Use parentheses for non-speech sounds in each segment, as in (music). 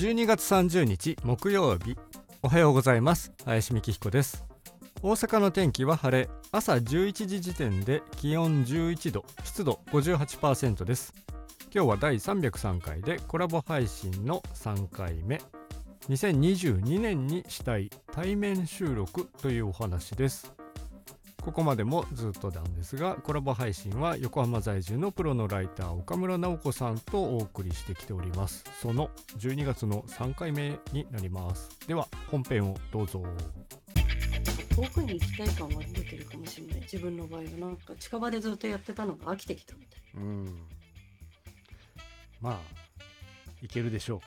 12月30日木曜日。おはようございます。林美希彦です。大阪の天気は晴れ。朝11時時点で気温11度。湿度58%です。今日は第303回でコラボ配信の3回目。2022年にしたい対面収録というお話です。ここまでもずっとなんですがコラボ配信は横浜在住のプロのライター岡村直子さんとお送りしてきております。その12月の3回目になります。では本編をどうぞ。遠くに行きたい感は出てるかもしれない。自分の場合はなんか近場でずっとやってたのが飽きてきたみたいうん。まあいけるでしょ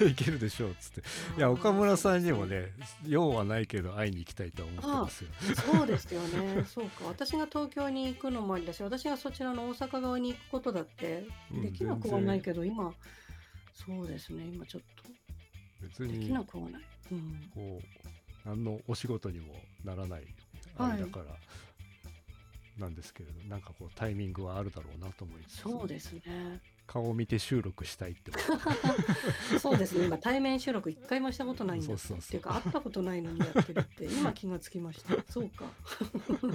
う。(laughs) いけるでしょうっつって。いや岡村さんにもね用はないけど会いに行きたいとは思ってますよ。そうですよね。そうか。私が東京に行くのもありだし私がそちらの大阪側に行くことだってうんできなくはないけど、今そうですね。今ちょっ別とできになくはない、うん、こう何のお仕事にもならないあれだから、なんですけれどなんかこうタイミングはあるだろうなと思いつつそうですね。顔を見て収録したいって (laughs) そうですね。今対面収録一回もしたことないんだそうそうそうっていう。か会ったことないのにやってるって (laughs) 今気がつきました。そうか。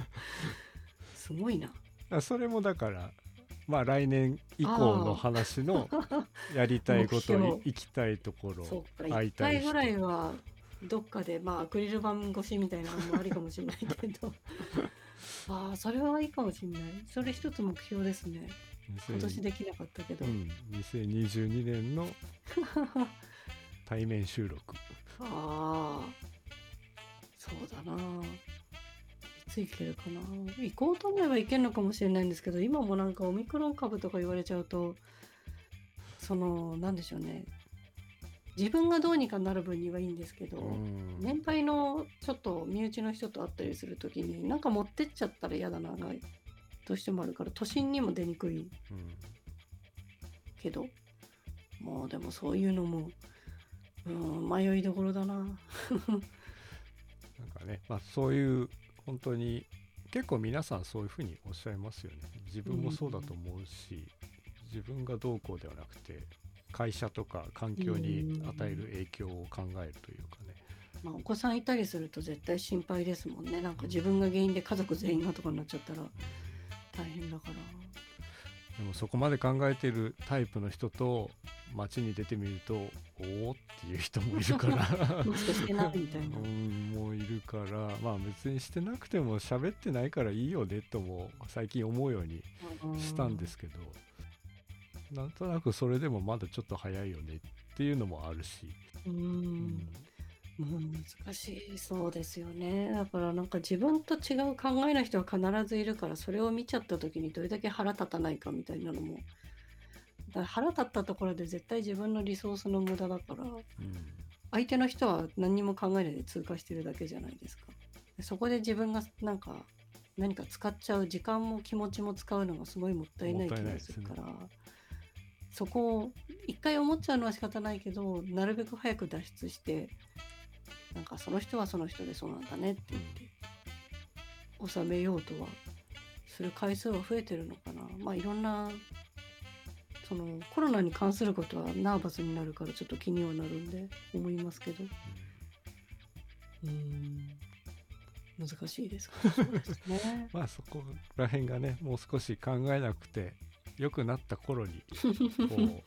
(laughs) すごいな。あそれもだからまあ来年以降の話のやりたいこと行きたいところそうか。1会いたい人。回ぐらいはどっかでまあアクリル板越しみたいなのもありかもしれないけどああそれはいいかもしれない。それ一つ目標ですね。今年できなかったけど、うん、2022年の (laughs) 対面収録。ああそうだな。いつ行けるかな。行こうと思えば行けるのかもしれないんですけど今もなんかオミクロン株とか言われちゃうとそのなんでしょうね自分がどうにかなる分にはいいんですけど、うん。年配のちょっと身内の人と会ったりするときになんか持ってっちゃったら嫌だながどうしてもあるから都心にも出にくいうんけどもうでもそういうのもうん迷いどころだな。なんかね、まあ、そういう本当に結構皆さんそういうふうにおっしゃいますよね。自分もそうだと思うし、自分がどうこうではなくて会社とか環境に与える影響を考えるというかね、まあお子さんいたりすると絶対心配ですもんね。なんか自分が原因で家族全員がとかになっちゃったら大変だから。でもそこまで考えてるタイプの人と街に出てみるとおおっていう人もいるから。もしかしてないみたいな。うんもういるから。まあ別にしてなくても喋ってないからいいよねとも最近思うようにしたんですけどなんとなくそれでもまだちょっと早いよねっていうのもあるし、ううん。う難しいそうですよね。だからなんか自分と違う考えの人は必ずいるからそれを見ちゃった時にどれだけ腹立たないかみたいなのも。腹立ったところで絶対自分のリソースの無駄だからうん。相手の人は何にも考えないで通過してるだけじゃないですか。でそこで自分がなんか何か使っちゃう時間も気持ちも使うのがすごいもったいない気がでするからそこを一回思っちゃうのは仕方ないけどなるべく早く脱出してなんかその人はその人でそうなんだねって言って収めようとはする回数は増えてるのかな。まあいろんなそのコロナに関することはナーバスになるからちょっと気にはなるんで思いますけど。うーん。難しいですね。(laughs) まあそこら辺がねもう少し考えなくて良くなった頃に (laughs)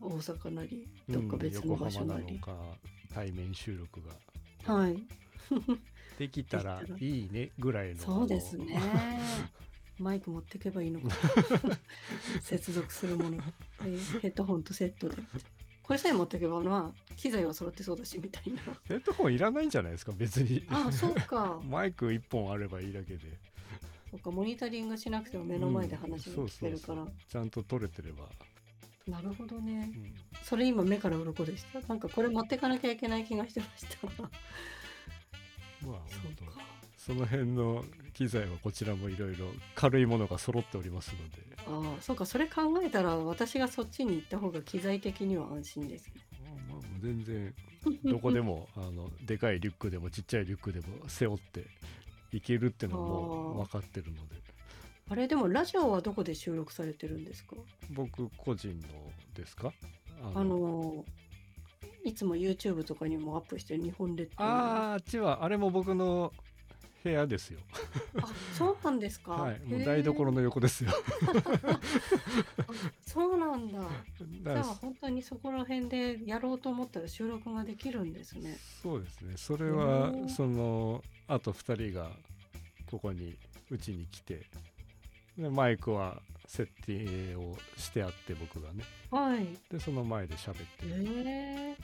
こ大阪なりう、どっかうん別の場横浜所なり、なのか対面収録が。はい。できたらいいねぐらいの。そうですね。(laughs) マイク持ってけばいいのか。(laughs) 接続するもの。はいヘッドホンとセットで。これさえ持ってけばまあ機材は揃ってそうだしみたいな。ヘッドホンいらないんじゃないですか別に。あそうか。マイク1本あればいいだけでそうかモニタリングしなくても目の前で話が聞けるから、うんそうそうそう。ちゃんと撮れてれば、なるほどね。うん。それ今目から鱗でした？なんかこれ持ってかなきゃいけない気がしてました。まあそ本当。うかその辺の機材はこちらもいろいろ軽いものが揃っておりますので。ああそうか。それ考えたら私がそっちに行った方が機材的には安心ですね。まあまあ全然どこでも (laughs) あのでかいリュックでもちっちゃいリュックでも背負っていけるっていうのも分かってるので。あれでもラジオはどこで収録されてるんですか？僕個人のですか？あのいつも YouTube とかにもアップしてる日本列島のあああっちはあれも僕の部屋ですよ。あそうなんですか、はいもう台所の横ですよ。そうなんだ。じゃあ本当にそこら辺でやろうと思ったら収録ができるんですね。そうですね。それはそのあと2人がここにうちに来てでマイクは設定をしてあって僕がね。はい。でその前で喋ってへえ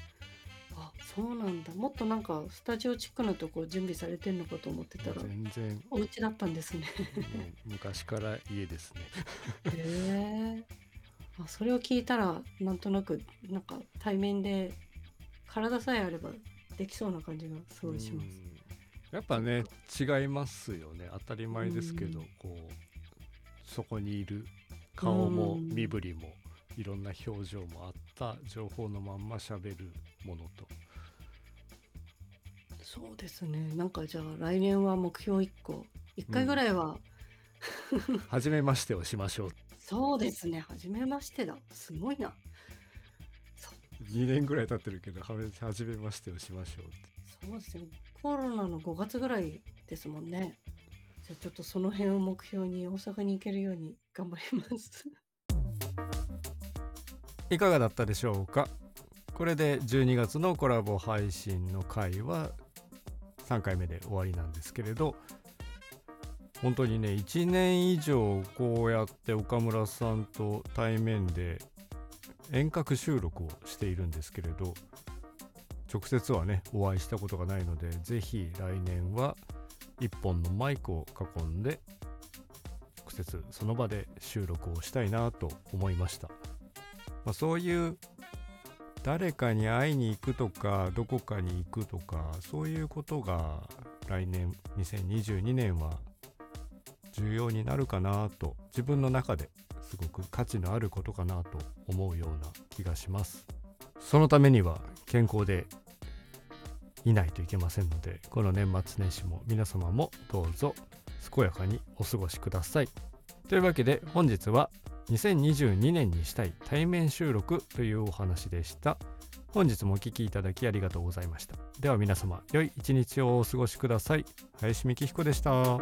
あそうなんだ。もっとなんかスタジオチックなとこ準備されてんのかと思ってたら全然。お家だったんですね。もう昔から家ですね。へえ。あそれを聞いたらなんとなくなんか対面で体さえあればできそうな感じがすごいします。うん。やっぱね違いますよね。当たり前ですけどうん。こうそこにいる顔もうん。身振りもいろんな表情もあった情報のまんま喋るものと。そうですね。なんかじゃあ来年は目標1個。1回ぐらいは、初めましてをしましょう。そうですね。初めましてだ。すごいな。そう。2年ぐらい経ってるけど初めましてをしましょうって。そうですね。コロナの5月ぐらいですもんね。じゃあちょっとその辺を目標に大阪に行けるように頑張りますいかがだったでしょうか？これで12月のコラボ配信の回は3回目で終わりなんですけれど本当にね1年以上こうやって岡村さんと対面で遠隔収録をしているんですけれど直接はねお会いしたことがないのでぜひ来年は1本のマイクを囲んで直接その場で収録をしたいなと思いました。まあ、そういう誰かに会いに行くとかどこかに行くとかそういうことが来年2022年は重要になるかなと自分の中ですごく価値のあることかなと思うような気がします。そのためには健康でいないといけませんのでこの年末年始も皆様もどうぞ健やかにお過ごしください。というわけで本日は2022年にしたい対面収録というお話でした。本日もお聴きいただきありがとうございました。では皆様良い一日をお過ごしください。林美希彦でした。